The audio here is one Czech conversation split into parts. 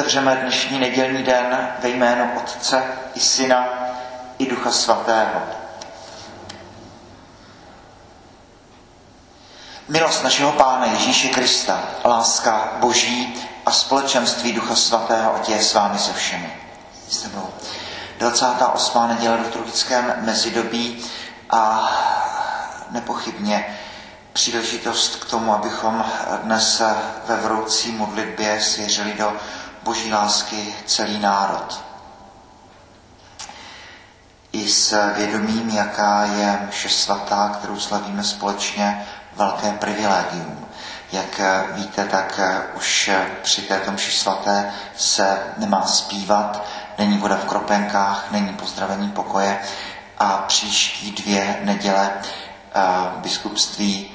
Otevřeme dnešní nedělní den ve jménu Otce i Syna i Ducha Svatého. Milost našeho Pána Ježíše Krista, láska Boží a společenství Ducha Svatého, ať je s vámi se všemi. S tebou. 28. neděle v liturgickém mezidobí a nepochybně příležitost k tomu, abychom dnes ve vroucí modlitbě svěřili do boží lásky celý národ. I s vědomím, jaká je mše svatá, kterou slavíme společně, velké privilegium. Jak víte, tak už při této mši svaté se nemá zpívat, není voda v kropenkách, není pozdravení pokoje a příští dvě neděle biskupství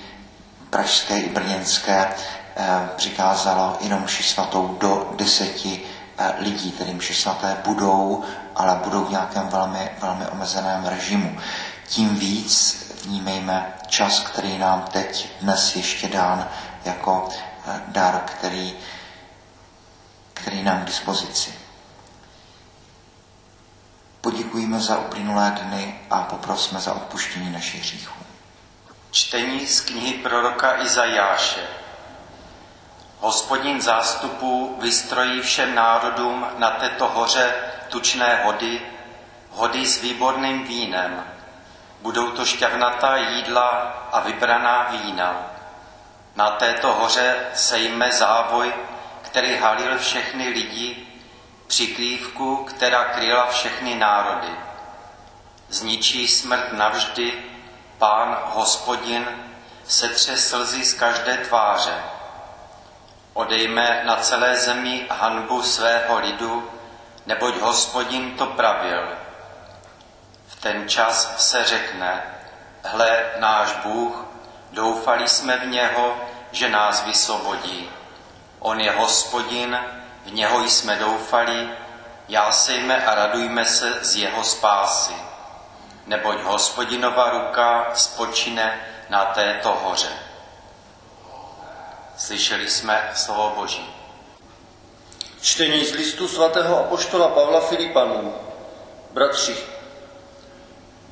pražské i brněnské Eh, přikázalo jenom mši svatou do deseti eh, lidí, tedy mši svaté budou, ale budou v nějakém velmi, velmi omezeném režimu. Tím víc vnímejme čas, který nám teď dnes ještě dán jako eh, dar, který, který nám k dispozici. Poděkujeme za uplynulé dny a poprosme za odpuštění našich hříchů. Čtení z knihy proroka Izajáše. Hospodin zástupů vystrojí všem národům na této hoře tučné hody, hody s výborným vínem. Budou to šťavnatá jídla a vybraná vína. Na této hoře sejme závoj, který halil všechny lidi, přikrývku, která kryla všechny národy. Zničí smrt navždy, pán, hospodin, setře slzy z každé tváře Odejme na celé zemi hanbu svého lidu, neboť hospodin to pravil. V ten čas se řekne, hle náš Bůh, doufali jsme v něho, že nás vysvobodí. On je hospodin, v něho jsme doufali, jásejme a radujme se z jeho spásy. Neboť hospodinova ruka spočine na této hoře. Slyšeli jsme slovo Boží. Čtení z listu svatého apoštola Pavla Filipanů. Bratři,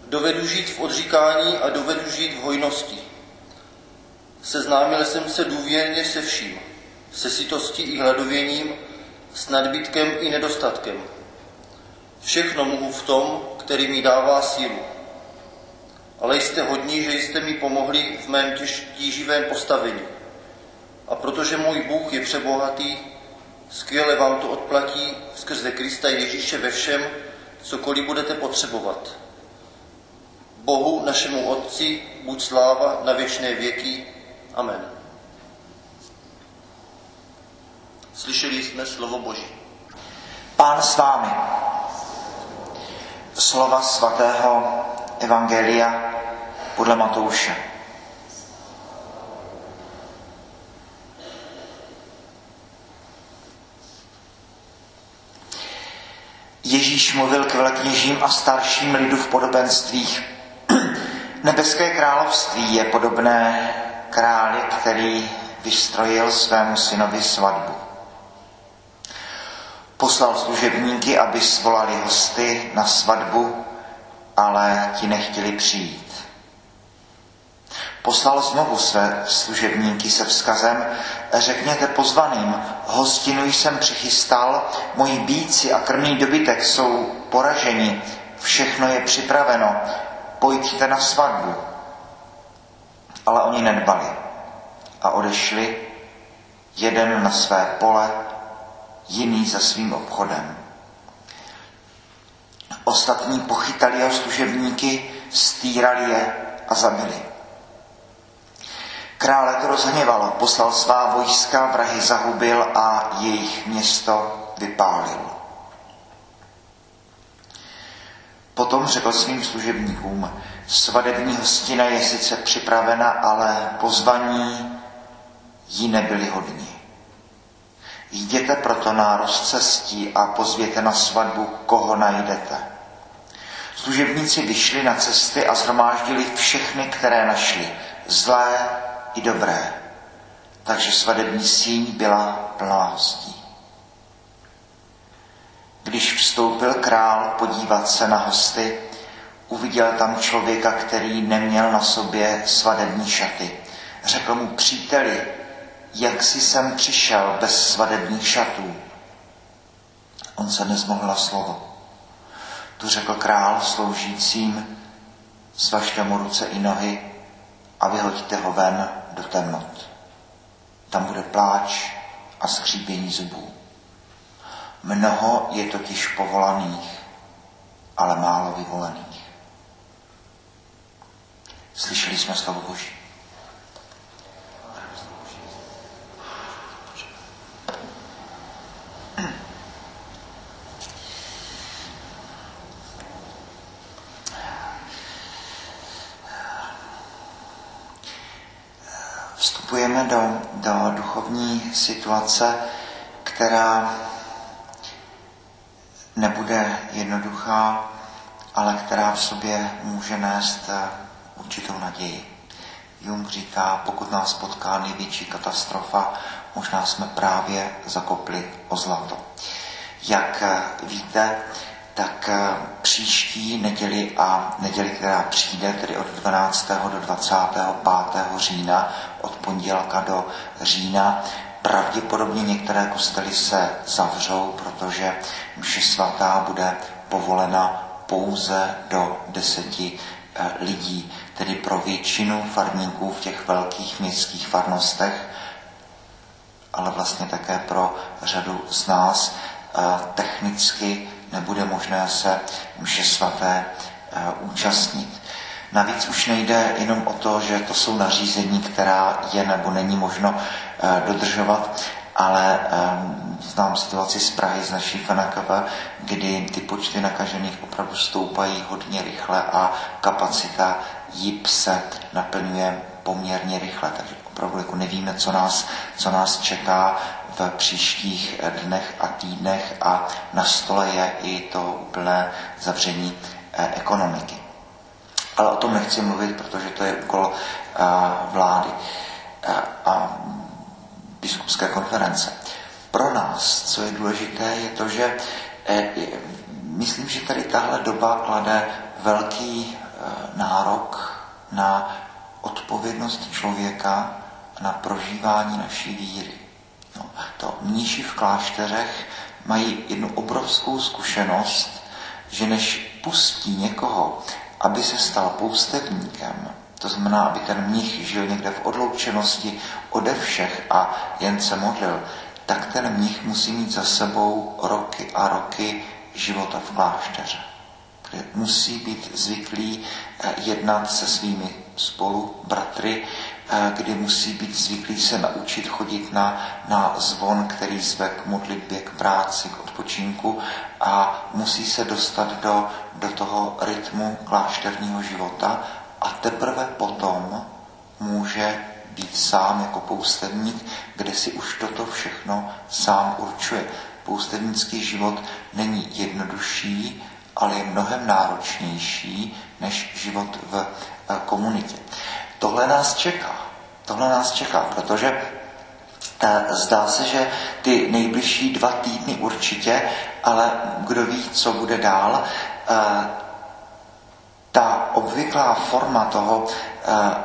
dovedu žít v odříkání a dovedu žít v hojnosti. Seznámil jsem se důvěrně se vším, se sitostí i hladověním, s nadbytkem i nedostatkem. Všechno mohu v tom, který mi dává sílu. Ale jste hodní, že jste mi pomohli v mém tíživém postavení. A protože můj Bůh je přebohatý, skvěle vám to odplatí skrze Krista Ježíše ve všem, cokoliv budete potřebovat. Bohu, našemu Otci, buď sláva na věčné věky. Amen. Slyšeli jsme slovo Boží. Pán s vámi. Slova svatého Evangelia podle Matouše. Ježíš mluvil k velkněžím a starším lidu v podobenstvích. Nebeské království je podobné králi, který vystrojil svému synovi svatbu. Poslal služebníky, aby svolali hosty na svatbu, ale ti nechtěli přijít. Poslal znovu své služebníky se vzkazem, řekněte pozvaným, hostinu jsem přichystal, moji bíci a krmný dobytek jsou poraženi, všechno je připraveno, pojďte na svatbu. Ale oni nedbali a odešli, jeden na své pole, jiný za svým obchodem. Ostatní pochytali jeho služebníky, stýrali je a zabili. Krále to rozhněvalo, poslal svá vojska, vrahy zahubil a jejich město vypálil. Potom řekl svým služebníkům, svadební hostina je sice připravena, ale pozvaní jí nebyli hodní. Jděte proto na rozcestí a pozvěte na svatbu, koho najdete. Služebníci vyšli na cesty a zhromáždili všechny, které našli, zlé i dobré. Takže svadební síň byla plná hostí. Když vstoupil král podívat se na hosty, uviděl tam člověka, který neměl na sobě svadební šaty. Řekl mu, příteli, jak jsi sem přišel bez svadebních šatů? On se nezmohl na slovo. Tu řekl král sloužícím, svažte mu ruce i nohy a vyhoďte ho ven do temnot. Tam bude pláč a skřípění zubů. Mnoho je totiž povolaných, ale málo vyvolených. Slyšeli jsme slovo Boží. Vstupujeme do, do duchovní situace, která nebude jednoduchá, ale která v sobě může nést eh, určitou naději. Jung říká, pokud nás potká největší katastrofa, možná jsme právě zakopli o zlato. Jak eh, víte, tak eh, příští neděli a neděli, která přijde, tedy od 12. do 25. října, od pondělka do října, pravděpodobně některé kostely se zavřou, protože mše svatá bude povolena pouze do deseti eh, lidí, tedy pro většinu farníků v těch velkých městských farnostech, ale vlastně také pro řadu z nás eh, technicky nebude možné se mše svaté eh, účastnit. Navíc už nejde jenom o to, že to jsou nařízení, která je nebo není možno dodržovat, ale um, znám situaci z Prahy, z naší FNKV, kdy ty počty nakažených opravdu stoupají hodně rychle a kapacita JIP se naplňuje poměrně rychle, takže opravdu jako nevíme, co nás, co nás čeká v příštích dnech a týdnech a na stole je i to úplné zavření eh, ekonomiky. Ale o tom nechci mluvit, protože to je úkol eh, vlády. Eh, a biskupské konference. Pro nás, co je důležité, je to, že eh, myslím, že tady tahle doba klade velký nárok na odpovědnost člověka na prožívání naší víry. No, to mníši v klášterech mají jednu obrovskou zkušenost, že než pustí někoho, aby se stal poustevníkem, to znamená, aby ten mnich žil někde v odloučenosti ode všech a jen se modlil, tak ten mnich musí mít za sebou roky a roky života v klášteře. Kde musí být zvyklý eh, jednat se svými spolu bratry, eh, kdy musí být zvyklý se naučit chodit na, na zvon, který zve k modlitbě, k práci, k odpočinku a musí se dostat do, do toho rytmu klášterního života a teprve potom může být sám jako poustevník, kde si už toto všechno sám určuje. Poustevnický život není jednodušší, ale je mnohem náročnější než život v eh, komunitě. Tohle nás čeká. Tohle nás čeká, protože eh, zdá se, že ty nejbližší dva týdny určitě, ale kdo ví, co bude dál, ta obvyklá forma toho, eh,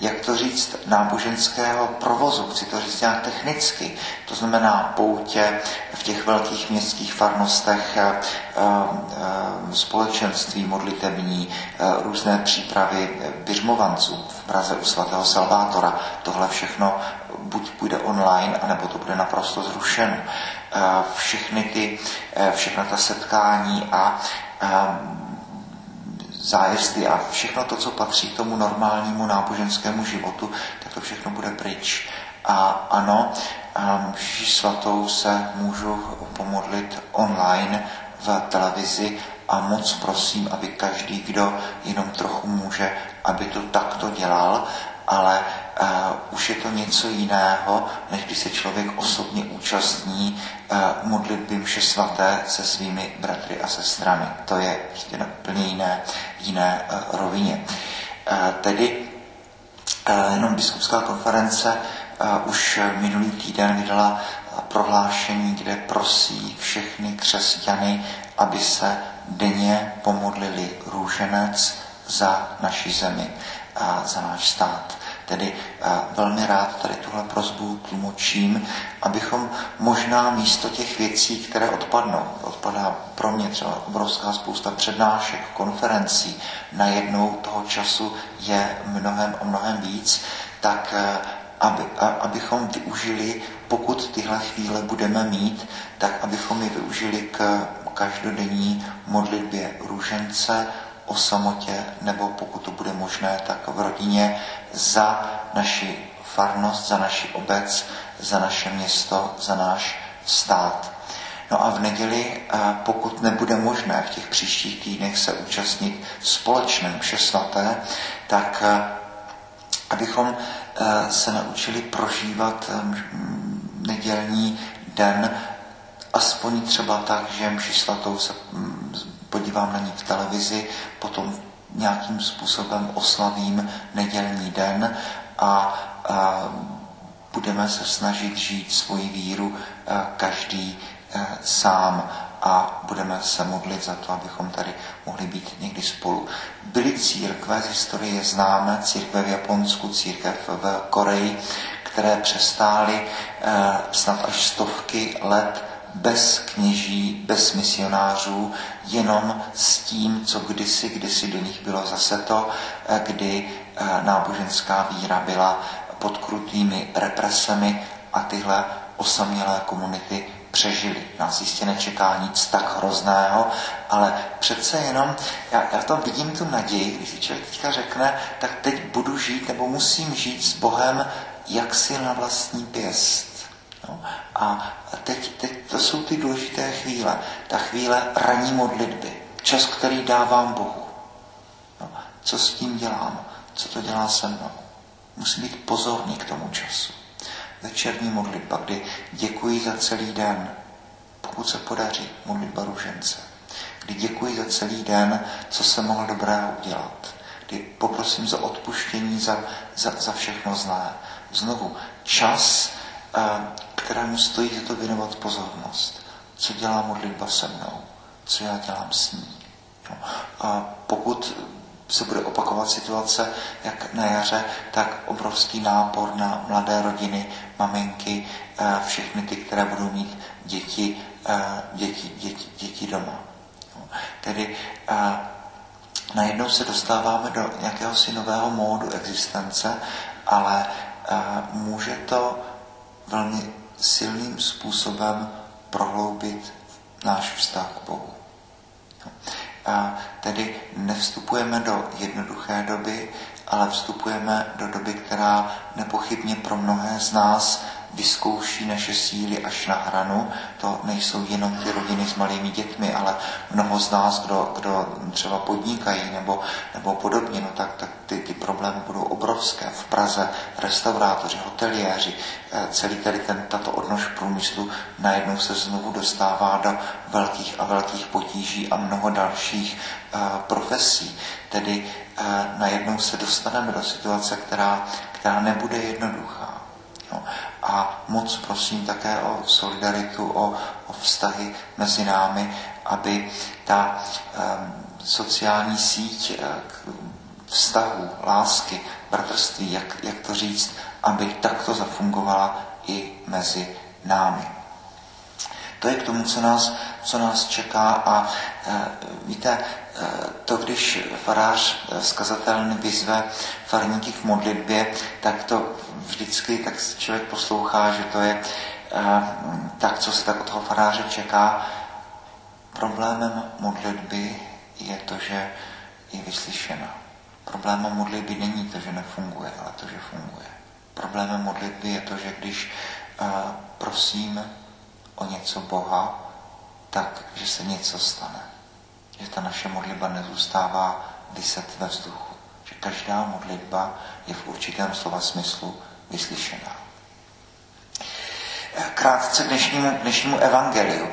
jak to říct, náboženského provozu, chci to říct nějak technicky, to znamená poutě v těch velkých městských farnostech, eh, eh, společenství modlitební, různé přípravy běžmovanců v Praze u svatého Salvátora. Tohle všechno buď půjde online, anebo to bude naprosto zrušeno. Všechny ty, všechna ta setkání a zájezdy a všechno to, co patří k tomu normálnímu náboženskému životu, tak to všechno bude pryč. A ano, mši svatou se můžu pomodlit online v televizi a moc prosím, aby každý, kdo jenom trochu může, aby to takto dělal, ale uh, už je to něco jiného, než když se člověk osobně účastní uh, modlitby mše svaté se svými bratry a sestrami. To je prostě na úplně jiné, jiné uh, rovině. Uh, tedy uh, jenom biskupská konference uh, už minulý týden vydala prohlášení, kde prosí všechny křesťany, aby se denně pomodlili růženec za naši zemi za náš stát. Tedy velmi rád tady tuhle prozbu tlumočím, abychom možná místo těch věcí, které odpadnou, odpadá pro mě třeba obrovská spousta přednášek, konferencí, najednou toho času je mnohem a mnohem víc, tak aby, a, abychom využili, pokud tyhle chvíle budeme mít, tak abychom je využili k každodenní modlitbě růžence, o samotě, nebo pokud to bude možné, tak v rodině za naši farnost, za naši obec, za naše město, za náš stát. No a v neděli, pokud nebude možné v těch příštích týdnech se účastnit společném mše tak abychom se naučili prožívat nedělní den aspoň třeba tak, že mši svatou se podívám na ní v televizi, potom nějakým způsobem oslavím nedělní den a, a budeme se snažit žít svoji víru každý sám a budeme se modlit za to, abychom tady mohli být někdy spolu. Byly církve, z historie známe, církve v Japonsku, církev v Koreji, které přestály snad až stovky let bez kněží, bez misionářů, jenom s tím, co kdysi, kdysi do nich bylo zase to, kdy náboženská víra byla pod krutými represemi a tyhle osamělé komunity přežili. Nás jistě nečeká nic tak hrozného, ale přece jenom, já, já tam vidím tu naději, když si člověk teďka řekne, tak teď budu žít nebo musím žít s Bohem jaksi na vlastní pěst. A teď, teď to jsou ty důležité chvíle. Ta chvíle ranní modlitby. Čas, který dávám Bohu. No, co s tím dělám? Co to dělá se mnou? Musím být pozorný k tomu času večerní modlitba, kdy děkuji za celý den, pokud se podaří, modlitba ružence, kdy děkuji za celý den, co jsem mohl dobrého udělat, kdy poprosím za odpuštění za, za, za všechno zlé. Znovu, čas, kterému stojí za to věnovat pozornost. Co dělá modlitba se mnou? Co já dělám s ní? A pokud se bude opakovat situace, jak na jaře, tak obrovský nápor na mladé rodiny, maminky, eh, všechny ty, které budou mít děti, eh, děti, děti, děti doma. Tedy eh, najednou se dostáváme do nějakého si nového módu existence, ale může to velmi silným způsobem prohloubit náš vztah k Bohu. No, a tedy nevstupujeme do jednoduché doby, ale vstupujeme do doby, která nepochybně pro mnohé z nás vyzkouší naše síly až na hranu. To nejsou jenom ty rodiny s malými dětmi, ale mnoho z nás, kdo, kdo třeba podnikají nebo, nebo podobně, no tak, tak ty, ty problémy budou obrovské. V Praze restaurátoři, hoteliéři, eh, celý tady ten, tato odnož průmyslu najednou se znovu dostává do velkých a velkých potíží a mnoho dalších uh, profesí. Tedy uh, najednou se dostaneme do situace, která, která nebude jednoduchá. Jo. A moc prosím také o solidaritu, o, o vztahy mezi námi, aby ta um, sociální síť vztahu, lásky, bratrství, jak, jak to říct, aby takto zafungovala i mezi námi. To je k tomu, co nás, co nás čeká a e, víte, e, to, když farář skazatelný e, vyzve farníky k modlitbě, tak to vždycky tak člověk poslouchá, že to je tak, co se tak od toho faráře čeká. Problémem modlitby je to, že je vyslyšena. Problémem modlitby není to, že nefunguje, ale to, že funguje. Problémem modlitby je to, že když prosím o něco Boha, tak, že se něco stane. Že ta naše modlitba nezůstává vyset ve vzduchu. Že každá modlitba je v určitém slova smyslu vyslyšená. Krátce k dnešnímu, dnešnímu evangeliu.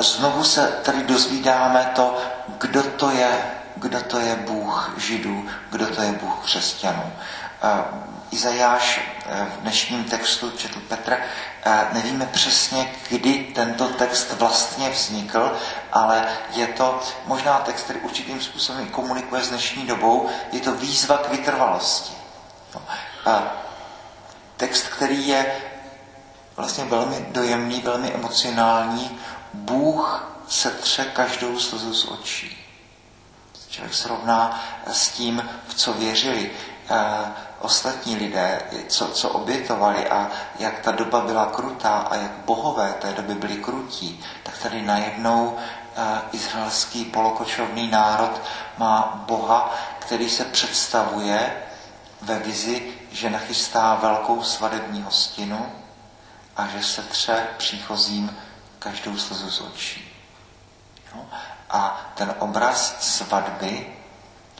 Znovu se tady dozvídáme to, kdo to je, kdo to je Bůh Židů, kdo to je Bůh křesťanů. Izajáš v dnešním textu četl Petr, nevíme přesně, kdy tento text vlastně vznikl, ale je to možná text, který určitým způsobem komunikuje s dnešní dobou, je to výzva k vytrvalosti. No, text, který je vlastně velmi dojemný, velmi emocionální. Bůh se tře každou slzu z očí. Člověk srovná s tím, v co věřili eh, ostatní lidé, co, co obětovali a jak ta doba byla krutá a jak bohové té doby byli krutí, tak tady najednou eh, izraelský polokočovný národ má Boha, který se představuje ve vizi, že nachystá velkou svadební hostinu a že se tře příchozím každou slzu z očí. No? A ten obraz svatby,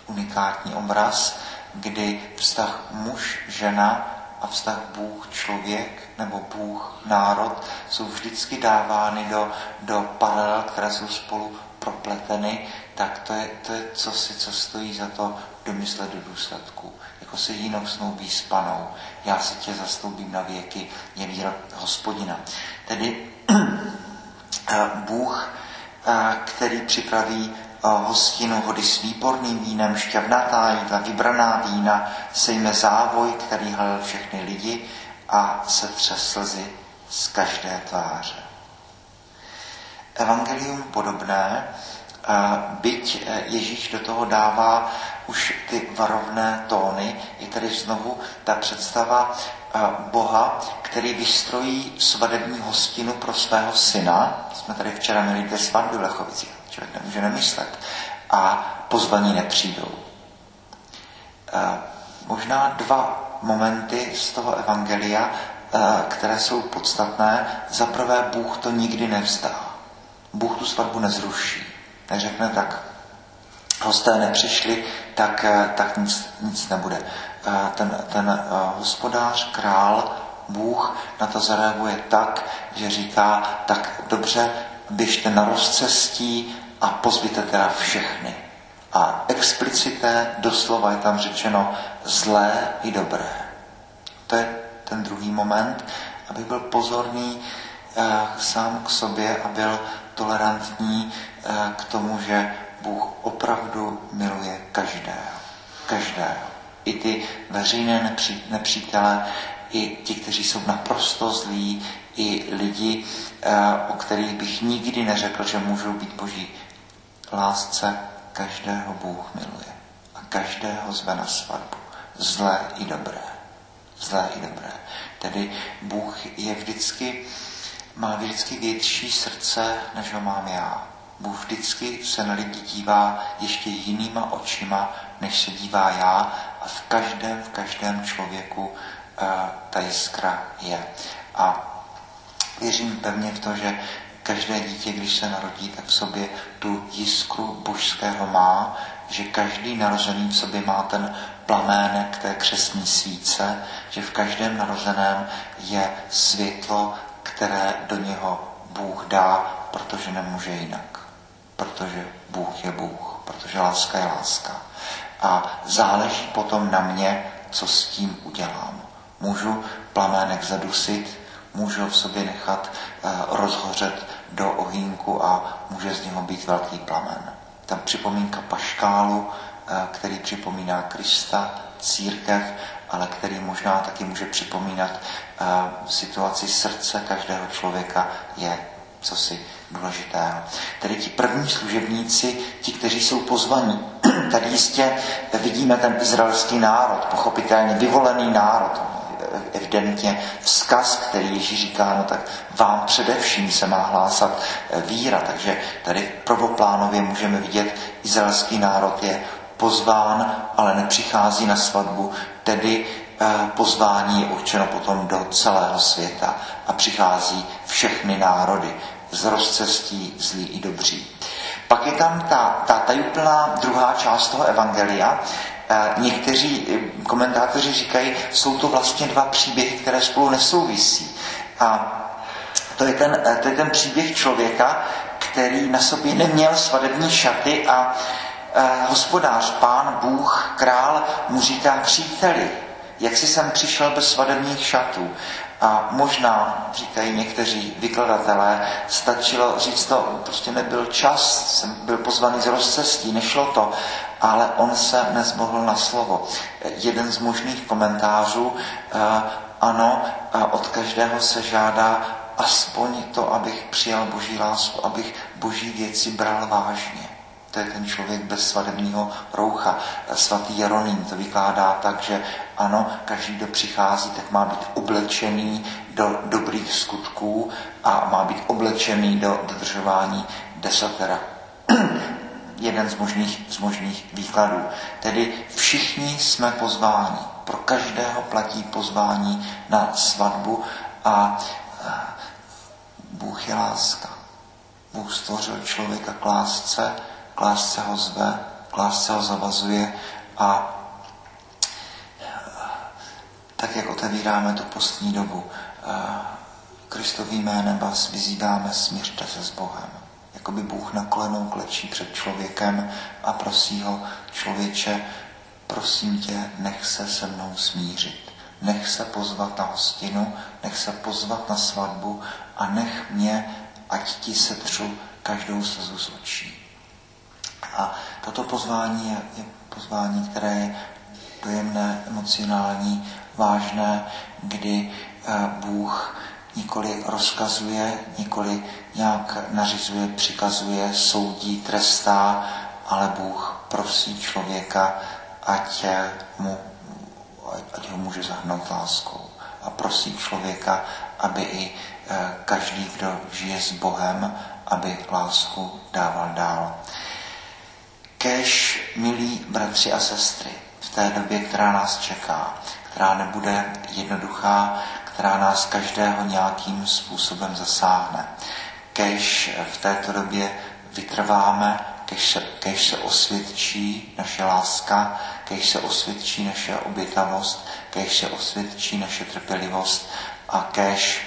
unikátní obraz, kdy vztah muž, žena a vztah Bůh člověk nebo Bůh národ jsou vždycky dávány do, do paralel, které jsou spolu propleteny, tak to je, to je co si, co stojí za to domyslet do důsledku. Jako se jinou snoubí s panou, já si tě zastoupím na věky, je výrok hospodina. Tedy eh, Bůh, který připraví eh, hostinu hody s výborným vínem, šťavnatá jídla, vybraná vína, sejme závoj, který hledal všechny lidi a se slzy z každé tváře. Evangelium podobné, byť Ježíš do toho dává už ty varovné tóny, je tady znovu ta představa Boha, který vystrojí svadební hostinu pro svého syna. Jsme tady včera měli dvě svatby v Lechovicích, člověk nemůže nemyslet. A pozvaní nepřijdou. Možná dva momenty z toho evangelia, které jsou podstatné. Za prvé, Bůh to nikdy nevzdá. Bůh tu svatbu nezruší. Neřekne tak, hosté nepřišli, tak, eh, tak nic, nic nebude. Eh, ten, ten eh, hospodář, král, Bůh na to zareaguje tak, že říká, tak dobře, běžte na rozcestí a pozvíte teda všechny. A explicité, doslova je tam řečeno zlé i dobré. To je ten druhý moment, aby byl pozorný sám k sobě a byl tolerantní k tomu, že Bůh opravdu miluje každého. Každého. I ty veřejné nepří, nepřítele, i ti, kteří jsou naprosto zlí, i lidi, eh, o kterých bych nikdy neřekl, že můžou být boží lásce, každého Bůh miluje. A každého zve na svatbu. Zlé i dobré. Zlé i dobré. Tedy Bůh je vždycky, má vždycky větší srdce, než ho mám já. Bůh vždycky se na lidi dívá ještě jinýma očima, než se dívá já a v každém, v každém člověku uh, ta jiskra je. A věřím pevně v to, že každé dítě, když se narodí, tak v sobě tu jiskru božského má, že každý narozený v sobě má ten plamének té křesní svíce, že v každém narozeném je světlo, které do něho Bůh dá, protože nemůže jinak protože Bůh je Bůh, protože láska je láska. A záleží potom na mě, co s tím udělám. Můžu plamének zadusit, můžu v sobě nechat uh, rozhořet do ohýnku a může z něho být velký plamen. Tam připomínka paškálu, uh, který připomíná Krista, církev, ale který možná taky může připomínat uh, situaci srdce každého člověka, je co si důležitého. Tedy ti první služebníci, ti, kteří jsou pozvaní. Tady jistě vidíme ten izraelský národ, pochopitelně vyvolený národ, evidentně vzkaz, který Ježíš říká, no tak vám především se má hlásat víra. Takže tady prvoplánově můžeme vidět, izraelský národ je pozván, ale nepřichází na svatbu, tedy eh, pozvání je určeno potom do celého světa a přichází všechny národy z rozcestí zlí i dobří. Pak je tam ta, ta tajuplná druhá část toho evangelia. Eh, někteří eh, komentátoři říkají, jsou to vlastně dva příběhy, které spolu nesouvisí. A to je ten, to je ten příběh člověka, který na sobě neměl svadební šaty a hospodář, pán, Bůh, král mu říká příteli, jak si jsem přišel bez svadebních šatů. A možná, říkají někteří vykladatelé, stačilo říct to, prostě nebyl čas, jsem byl pozvaný z rozcestí, nešlo to, ale on se nezmohl na slovo. Jeden z možných komentářů, eh, ano, od každého se žádá aspoň to, abych přijal boží lásku, abych boží věci bral vážně. To je ten člověk bez svadebního roucha. Svatý Jeroným to vykládá tak, že ano, každý, kdo přichází, tak má být oblečený do dobrých skutků a má být oblečený do dodržování desatera. Jeden z možných, z možných výkladů. Tedy všichni jsme pozváni. Pro každého platí pozvání na svatbu a Bůh je láska. Bůh stvořil člověka k lásce, lásce ho zve, lásce ho zavazuje a tak, jak otevíráme tu postní dobu, Kristovým jménem vás vyzýváme, směřte se s Bohem. Jakoby Bůh na kolenou klečí před člověkem a prosí ho, člověče, prosím tě, nech se se mnou smířit. Nech se pozvat na hostinu, nech se pozvat na svatbu a nech mě, ať ti setřu každou slzu z očí. A toto pozvání je, je pozvání, které je dojemné, emocionální, vážné, kdy eh, Bůh nikoli rozkazuje, nikoli nějak nařizuje, přikazuje, soudí, trestá, ale Bůh prosí člověka, ať, mu, ať ho může zahnout láskou. A prosí člověka, aby i eh, každý, kdo žije s Bohem, aby lásku dával dál. Kež, milí bratři a sestry, v té době, která nás čeká, která nebude jednoduchá, která nás každého nějakým způsobem zasáhne. Kež v této době vytrváme, kež se, kež se osvědčí naše láska, kež se osvědčí naše obětavost, kež se osvědčí naše trpělivost a kež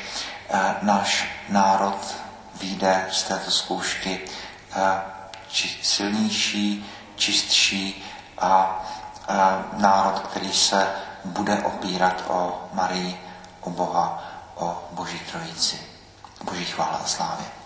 eh, náš národ vyjde z této zkoušky eh, či, silnější, čistší a, a národ, který se bude opírat o Marii, o Boha, o Boží trojici. Boží chvála a slávě.